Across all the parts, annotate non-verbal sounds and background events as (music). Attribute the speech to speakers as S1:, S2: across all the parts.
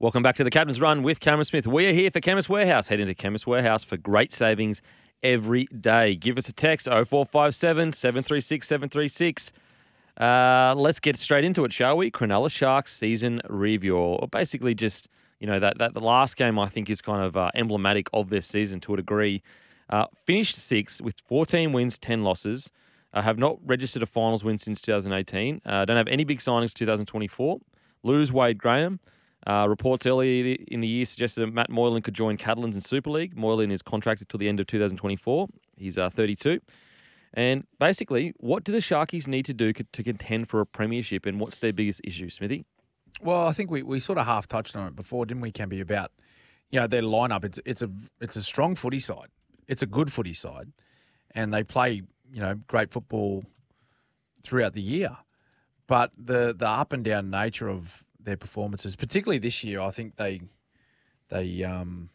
S1: Welcome back to the Captain's Run with Cameron Smith. We are here for Chemist Warehouse. Head into Chemist Warehouse for great savings every day. Give us a text 0457 736 736. Uh, let's get straight into it, shall we? Cronulla Sharks season review, or basically just you know that that the last game I think is kind of uh, emblematic of this season to a degree. Uh, finished sixth with 14 wins, 10 losses. Uh, have not registered a finals win since 2018. Uh, don't have any big signings 2024. Lose Wade Graham. Uh, reports earlier in the year suggested that Matt Moylan could join Catalans in Super League. Moylan is contracted till the end of 2024. He's uh, 32. And basically, what do the Sharkies need to do to contend for a premiership, and what's their biggest issue, Smithy?
S2: Well, I think we, we sort of half touched on it before, didn't we, Campy, about you know their lineup. It's it's a it's a strong footy side. It's a good footy side, and they play you know great football throughout the year. But the the up and down nature of their performances, particularly this year. I think they they um,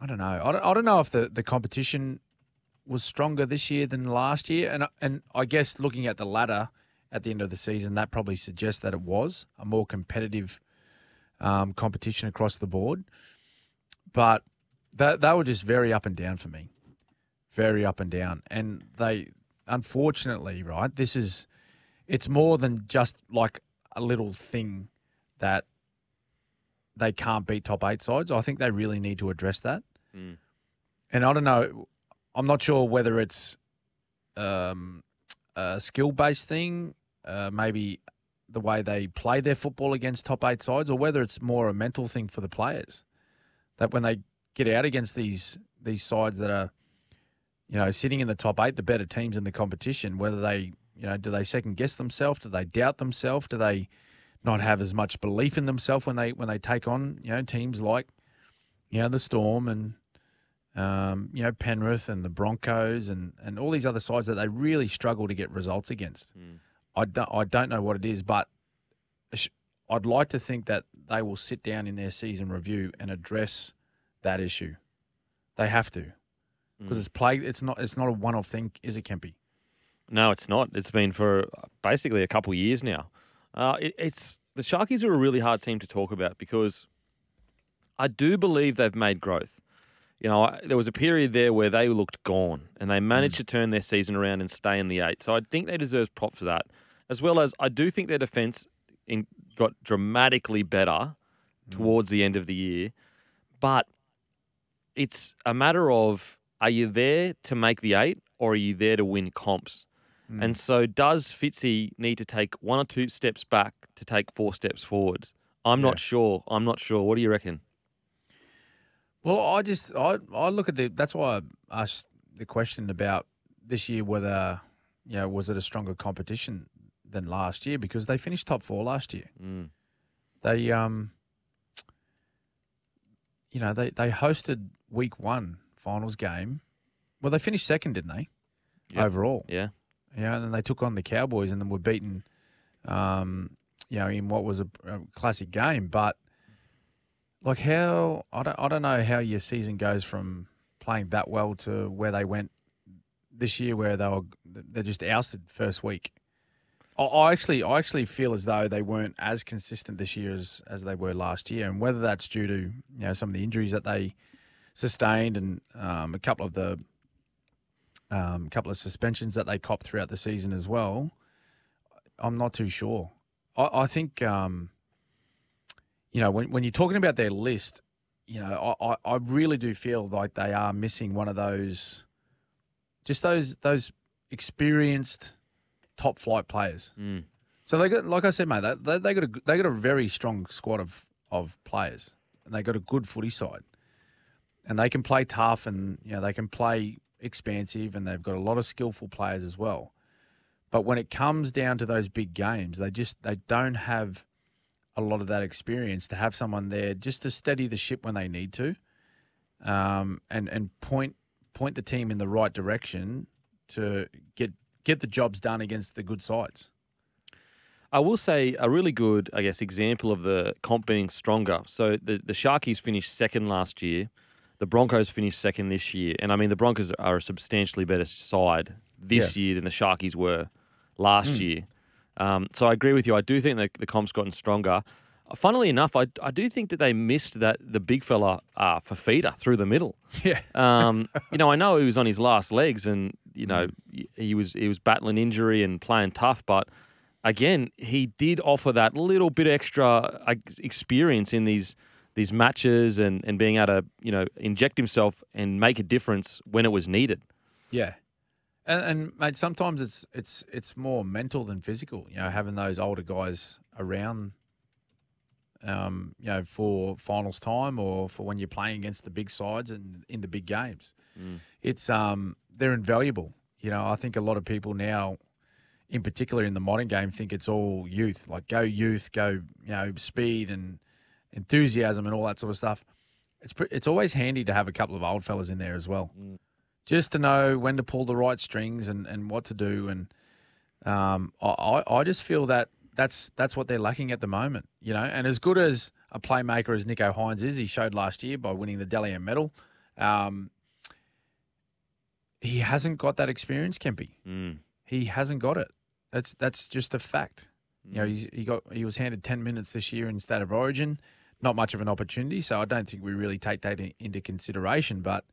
S2: I don't know. I don't, I don't know if the, the competition was stronger this year than last year, and and I guess looking at the ladder at the end of the season, that probably suggests that it was a more competitive um, competition across the board. But they, they were just very up and down for me, very up and down, and they unfortunately right. This is it's more than just like a little thing that they can't beat top eight sides. I think they really need to address that. Mm. And I don't know. I'm not sure whether it's um, a skill based thing, uh, maybe the way they play their football against top eight sides, or whether it's more a mental thing for the players. That when they get out against these these sides that are, you know, sitting in the top eight, the better teams in the competition, whether they, you know, do they second guess themselves? Do they doubt themselves? Do they not have as much belief in themselves when they when they take on you know teams like you know the Storm and um, you know Penrith and the Broncos and, and all these other sides that they really struggle to get results against. Mm. I don't I don't know what it is, but I'd like to think that they will sit down in their season review and address that issue. They have to because mm. it's play. It's not. It's not a one-off thing, is it, Kempy?
S1: No, it's not. It's been for basically a couple years now. Uh, it, it's the Sharkies are a really hard team to talk about because I do believe they've made growth. You know, I, there was a period there where they looked gone and they managed mm. to turn their season around and stay in the eight. So I think they deserve props for that. As well as I do think their defense in, got dramatically better mm. towards the end of the year. But it's a matter of are you there to make the eight or are you there to win comps? Mm. And so, does Fitzy need to take one or two steps back to take four steps forward? I'm yeah. not sure. I'm not sure. What do you reckon?
S2: Well, I just I I look at the. That's why I asked the question about this year whether you know was it a stronger competition than last year because they finished top four last year. Mm. They um. You know they they hosted week one finals game. Well, they finished second, didn't they? Yep. Overall,
S1: yeah.
S2: Yeah, and then they took on the Cowboys and then were beaten, um, you know, in what was a, a, classic game. But like how I don't I don't know how your season goes from playing that well to where they went this year, where they were they just ousted first week. I, I actually I actually feel as though they weren't as consistent this year as as they were last year, and whether that's due to you know some of the injuries that they sustained and um, a couple of the um, a couple of suspensions that they copped throughout the season as well. I'm not too sure. I, I think, um, you know, when, when you're talking about their list, you know, I, I really do feel like they are missing one of those, just those those experienced top flight players.
S1: Mm.
S2: So they got, like I said, mate, they, they got a they got a very strong squad of of players, and they got a good footy side, and they can play tough, and you know they can play expansive and they've got a lot of skillful players as well. But when it comes down to those big games, they just they don't have a lot of that experience to have someone there just to steady the ship when they need to, um, and and point point the team in the right direction to get get the jobs done against the good sides.
S1: I will say a really good, I guess, example of the comp being stronger. So the the Sharkies finished second last year. The Broncos finished second this year, and I mean the Broncos are a substantially better side this year than the Sharkies were last year. Um, so I agree with you. I do think that the comp's gotten stronger. Funnily enough, I, I do think that they missed that the big fella uh, Fifita through the middle. (laughs)
S2: Yeah.
S1: Um, you know, I know he was on his last legs, and you know he was he was battling injury and playing tough, but again, he did offer that little bit extra uh, experience in these these matches and and being able to you know inject himself and make a difference when it was needed.
S2: Yeah. And, and mate, sometimes it's it's it's more mental than physical. You know, having those older guys around, um, you know, for finals time or for when you're playing against the big sides and in the big games, it's um they're invaluable. You know, I think a lot of people now, in particular in the modern game, think it's all youth. Like go youth, go you know speed and enthusiasm and all that sort of stuff. It's it's always handy to have a couple of old fellas in there as well just to know when to pull the right strings and, and what to do. And um, I, I I just feel that that's that's what they're lacking at the moment, you know. And as good as a playmaker as Nicho Hynes is, he showed last year by winning the M medal. Um, he hasn't got that experience, Kempy.
S1: Mm.
S2: He hasn't got it. That's that's just a fact. You know, he's, he got he was handed ten minutes this year in state of origin, not much of an opportunity. So I don't think we really take that in, into consideration. But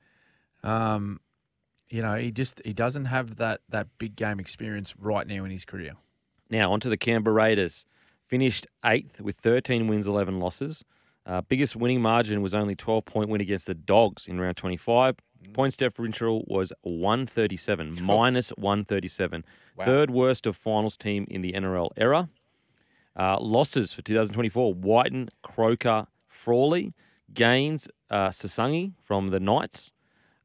S2: um, you know, he just he doesn't have that that big game experience right now in his career.
S1: Now, onto the Canberra Raiders. Finished eighth with 13 wins, 11 losses. Uh, biggest winning margin was only 12 point win against the Dogs in round 25. Points differential was 137, (laughs) minus 137. Third worst of finals team in the NRL era. Uh, losses for 2024 Wighton, Croker, Frawley, Gaines, uh, Sasangi from the Knights.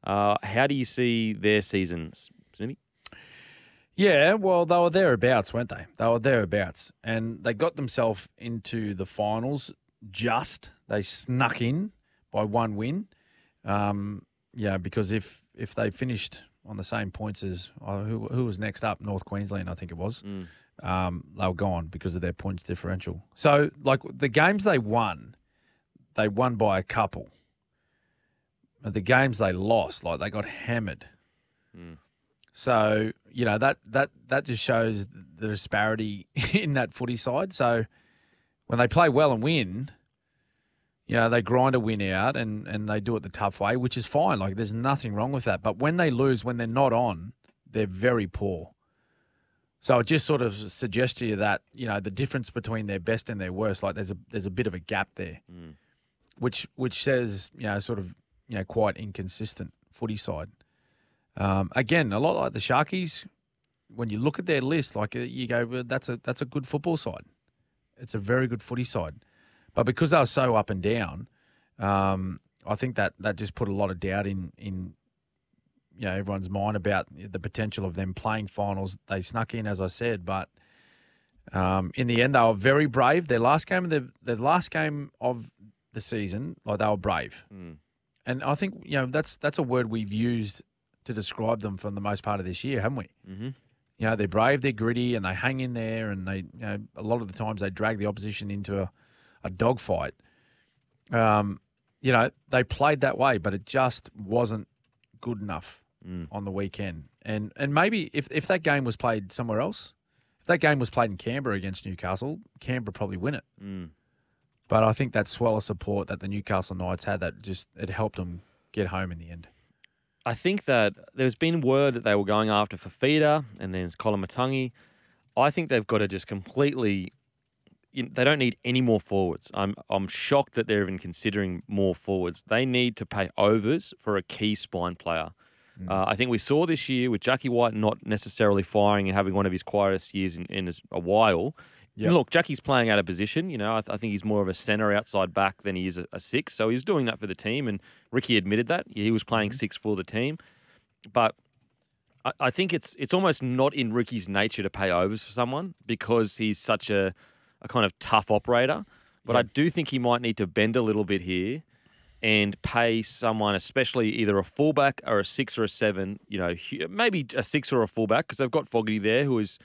S1: Uh, how do you see their seasons, Smithy?
S2: Yeah, well, they were thereabouts, weren't they? They were thereabouts, and they got themselves into the finals. Just they snuck in by one win. Um, yeah, because if if they finished on the same points as uh, who who was next up, North Queensland, I think it was, um, they were gone because of their points differential. So, like the games they won, they won by a couple. But the games they lost, like they got hammered. So you know that that that just shows the disparity (laughs) in that footy side. So when they play well and win, you know they grind a win out and and they do it the tough way, which is fine. Like there's nothing wrong with that. But when they lose, when they're not on, they're very poor. So it just sort of suggests to you that you know the difference between their best and their worst. Like there's a there's a bit of a gap there, which which says you know sort of you know quite inconsistent footy side. Um, again, a lot like the Sharkies, when you look at their list, like uh, you go, well, that's a that's a good football side. It's a very good footy side, but because they were so up and down, um, I think that that just put a lot of doubt in in you know everyone's mind about the potential of them playing finals. They snuck in, as I said, but um, in the end, they were very brave. Their last game of the their last game of the season, like they were brave, and I think you know that's that's a word we've used to describe them for the most part of this year, haven't we?
S1: Mm-hmm.
S2: You know, they're brave, they're gritty, and they hang in there. And they, you know, a lot of the times they drag the opposition into a, a dogfight. Um, you know, they played that way, but it just wasn't good enough on the weekend. And and maybe if if that game was played somewhere else, if that game was played in Canberra against Newcastle, Canberra probably win it.
S1: Mm.
S2: But I think that swell of support that the Newcastle Knights had that just it helped them get home in the end.
S1: I think that there's been word that they were going after Fifita and then Colin Matangi. I think they've got to just completely. You know, they don't need any more forwards. I'm I'm shocked that they're even considering more forwards. They need to pay overs for a key spine player. Uh, I think we saw this year with Jackie White not necessarily firing and having one of his quietest years in, in a while.
S2: Yep.
S1: Look, Jackie's playing out of position. You know, I, th- I think he's more of a centre outside back than he is a, a six. So he's doing that for the team, and Ricky admitted that he was playing six for the team. But I, I think it's it's almost not in Ricky's nature to pay overs for someone because he's such a, a kind of tough operator. but I do think he might need to bend a little bit here and pay someone, especially either a fullback or a six or a seven. You know, maybe a six or a fullback because they've got Fogarty there, who is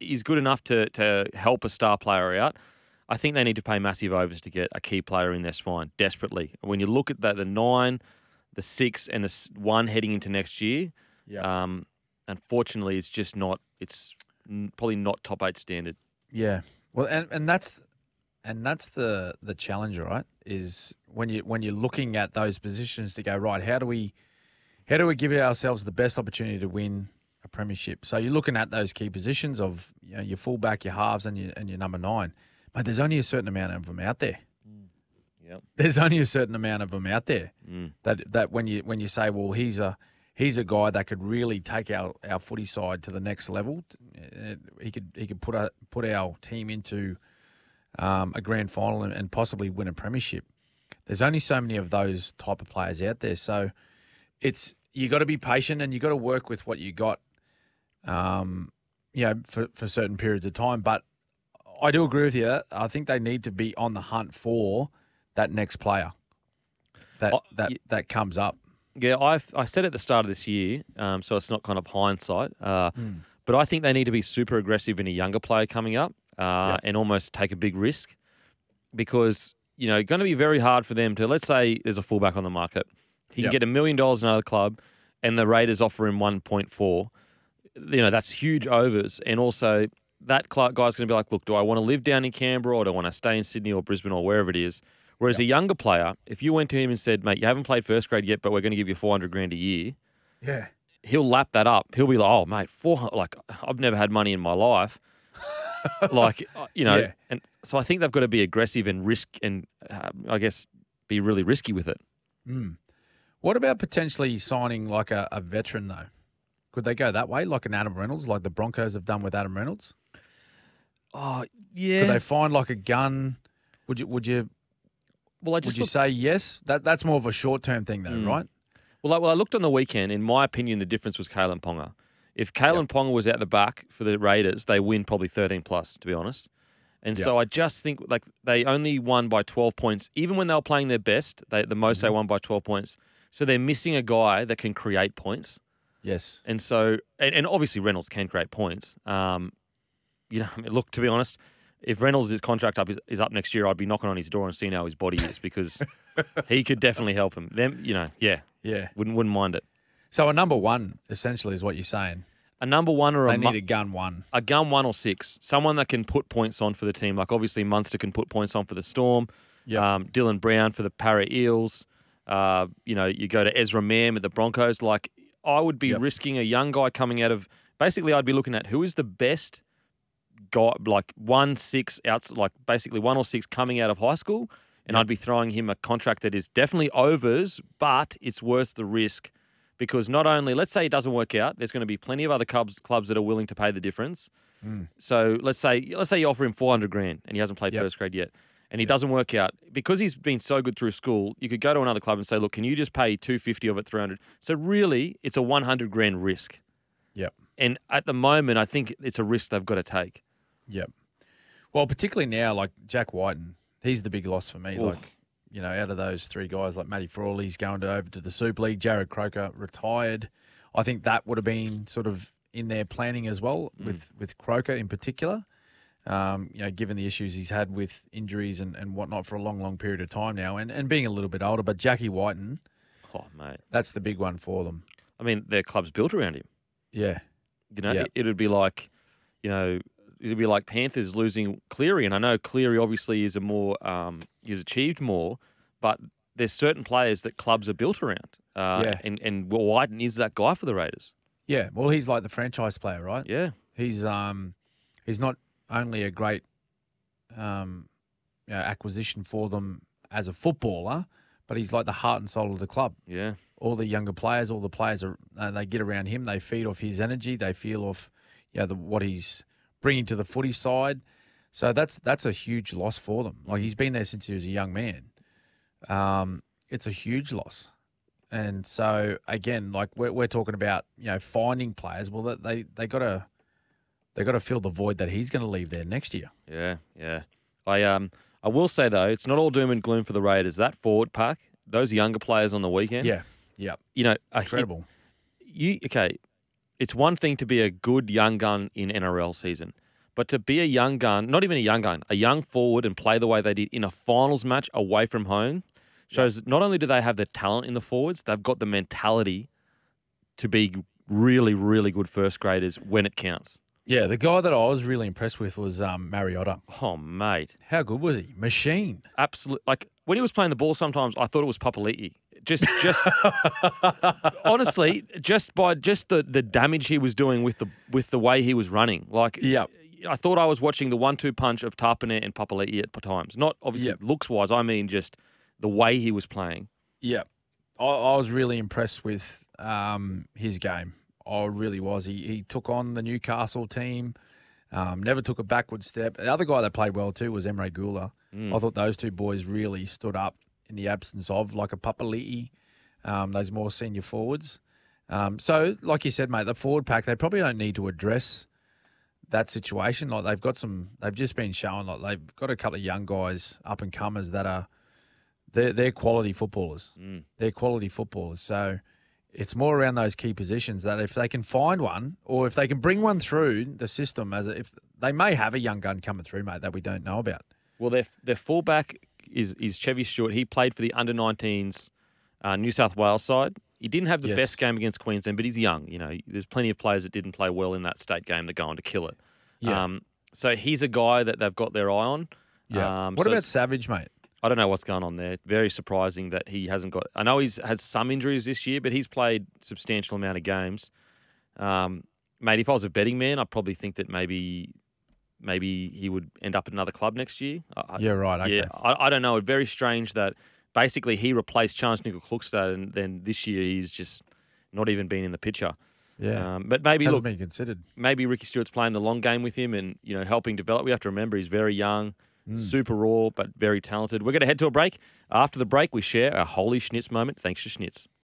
S1: is good enough to to help a star player out. I think they need to pay massive overs to get a key player in their spine desperately. When you look at that, the nine, the six, and the one heading into next year,
S2: Yeah.
S1: um, unfortunately, it's just not. It's probably not top eight standard.
S2: Yeah. Well, and, and that's and that's the the challenge, right? Is when you when you're looking at those positions to go right. How do we how do we give ourselves the best opportunity to win a premiership? So you're looking at those key positions of you know, your fullback, your halves, and your and your number nine. But there's only a certain amount of them out there.
S1: Yep.
S2: There's only a certain amount of them out there
S1: Mm.
S2: that that when you when you say, well, he's a he's a guy that could really take our, our footy side to the next level. Uh, He could he could put a, put our team into um, a grand final and, and possibly win a premiership. There's only so many of those type of players out there, so it's you got to be patient and you got to work with what you got. Um, you know, for for certain periods of time, but I do agree with you. I think they need to be on the hunt for that next player that that that comes up.
S1: Yeah, I I said at the start of this year, um, so it's not kind of hindsight. Uh,
S2: Hmm.
S1: But I think they need to be super aggressive in a younger player coming up uh,
S2: Yep.
S1: and almost take a big risk because you know going to be very hard for them to. Let's say there's a fullback on the market, he
S2: Yep.
S1: can get a million dollars in another club, and the Raiders offer him one point four. You know that's huge overs, and also that cl- guy's going to be like, look, do I want to live down in Canberra or do I want to stay in Sydney or Brisbane or wherever it is? Whereas a younger player, if you went to him and said, mate, you haven't played first grade yet, but we're going to give you 400 grand a year,
S2: Yeah.
S1: he'll lap that up. He'll be like, oh, mate, 400, like, I've never had money in my life. Like, uh, you know,
S2: Yeah.
S1: and so I think they've got to be aggressive and risk and uh, I guess be really risky with it.
S2: Mm. What about potentially signing like a, a veteran though? Could they go that way, like an Adam Reynolds, like the Broncos have done with Adam Reynolds?
S1: Oh, yeah.
S2: Could they find like a gun? Would you would you
S1: well, I just
S2: would
S1: just
S2: you say yes? That that's more of a short term thing though,
S1: Mm.
S2: right?
S1: Well, I, well, I looked on the weekend. In my opinion, the difference was Kalyn Ponga. If Kalyn Ponga was out the back for the Raiders, they win probably 13 plus, to be honest. And so I just think like they only won by 12 points, even when they were playing their best. They, the most
S2: Mm-hmm.
S1: they won by 12 points. So they're missing a guy that can create points.
S2: Yes.
S1: And so, and, and obviously Reynolds can create points. Um, you know, (laughs) I mean, look, to be honest, if Reynolds' contract up is, is up next year, I'd be knocking on his door and seeing how his body is because (laughs) he could definitely help him. Them, you know, yeah,
S2: Yeah.
S1: wouldn't wouldn't mind it.
S2: So a number one essentially is what you're saying.
S1: A number one or
S2: They
S1: a,
S2: need a gun one.
S1: a gun one or six, someone that can put points on for the team. Like obviously Munster can put points on for the Storm.
S2: Yep.
S1: Um, Dylan Brown for the Parra Eels. Uh, you know, you go to Ezra Mam at the Broncos. Like I would be
S2: Yep.
S1: risking a young guy coming out of. Basically, I'd be looking at who is the best guy, like one six outs, like basically one or six coming out of high school, and I'd be throwing him a contract that is definitely overs, but it's worth the risk because not only let's say it doesn't work out, there's going to be plenty of other clubs clubs that are willing to pay the difference. Mm. So let's say let's say you offer him 400 grand and he hasn't played
S2: Yep.
S1: first grade yet, and he doesn't work out because he's been so good through school. You could go to another club and say, look, can you just pay 250 of it 300? So really, it's a 100 grand risk.
S2: Yep.
S1: And at the moment, I think it's a risk they've got to take.
S2: Yep. Well, particularly now, like Jack Wighton, he's the big loss for me.
S1: Oof.
S2: Like, you know, out of those three guys, like Matty Frawley's going to over to the Super League. Jared Croker retired. I think that would have been sort of in their planning as well with with Croker in particular. Um, you know, given the issues he's had with injuries and, and whatnot for a long, long period of time now, and, and being a little bit older. But Jackie Wighton,
S1: Oh, mate.
S2: that's the big one for them.
S1: I mean, their club's built around him.
S2: Yeah.
S1: You know,
S2: Yep.
S1: it, would be like, you know, it'd be like Panthers losing Cleary, and I know Cleary obviously is a more, um, he's achieved more, but there's certain players that clubs are built around. Uh,
S2: Yeah.
S1: And and Wighton is that guy for the Raiders.
S2: Yeah. Well, he's like the franchise player, right?
S1: Yeah.
S2: He's um he's not only a great um you know, acquisition for them as a footballer, but he's like the heart and soul of the club.
S1: Yeah.
S2: All the younger players, all the players are uh, they get around him. They feed off his energy. They feel off you know the, what he's bringing to the footy side. So that's that's a huge loss for them. Like he's been there since he was a young man. Um, it's a huge loss. And so again, like we're, we're talking about, you know, finding players. Well, they they got to they got to fill the void that he's going to leave there next year.
S1: Yeah, yeah. I um I will say though, it's not all doom and gloom for the Raiders. That forward pack, those younger players on the weekend,
S2: Yeah, yeah,
S1: you know,
S2: incredible.
S1: you okay? It's one thing to be a good young gun in NRL season, but to be a young gun, not even a young gun, a young forward and play the way they did in a finals match away from home, shows that not only do they have the talent in the forwards, they've got the mentality to be really, really good first graders when it counts.
S2: Yeah, the guy that I was really impressed with was um, Mariota.
S1: Oh, mate,
S2: How good was he? Machine.
S1: absolute. Like when he was playing the ball, sometimes I thought it was Papali'i. Just, just (laughs) honestly, just by just the the damage he was doing with the with the way he was running. Like,
S2: Yep.
S1: I thought I was watching the one-two punch of Tapine and Papali'i at times. Not obviously
S2: Yep.
S1: looks-wise. I mean, just the way he was playing.
S2: Yeah, I, I was really impressed with um, his game. I really was. He he took on the Newcastle team. Um, never took a backward step. The other guy that played well too was Emre Guler. I thought those two boys really stood up in the absence of like a Papali'i, um, those more senior forwards. Um, so, like you said, mate, the forward pack they probably don't need to address that situation. Like they've got some, they've just been showing like they've got a couple of young guys up and comers that are they're they're quality footballers.
S1: Mm.
S2: They're quality footballers. So it's more around those key positions that if they can find one or if they can bring one through the system as a, if they may have a young gun coming through, mate, that we don't know about.
S1: Well, their their fullback is is Chevy Stewart. He played for the under 19s uh, New South Wales side. He didn't have the
S2: Yes.
S1: best game against Queensland, but he's young. You know, there's plenty of players that didn't play well in that state game that go on to kill it.
S2: Yeah.
S1: Um, so he's a guy that they've got their eye on. Um,
S2: what
S1: so
S2: about Savage, mate?
S1: I don't know what's going on there. Very surprising that he hasn't got. I know he's had some injuries this year, but he's played substantial amount of games. Um, mate, if I was a betting man, I'd probably think that maybe maybe he would end up at another club next year. I,
S2: Yeah, right. Okay.
S1: yeah, I, I don't know. It's very strange that basically he replaced Charnze Nicoll-Klokstad, and then this year he's just not even been in the picture.
S2: Yeah.
S1: Um, but maybe
S2: Hasn't
S1: look,
S2: been considered.
S1: maybe Ricky Stuart's playing the long game with him, and you know helping develop. We have to remember he's very young,
S2: Mm.
S1: super raw, but very talented. We're going to head to a break. After the break, we share a holy schnitz moment. Thanks to Schnitz.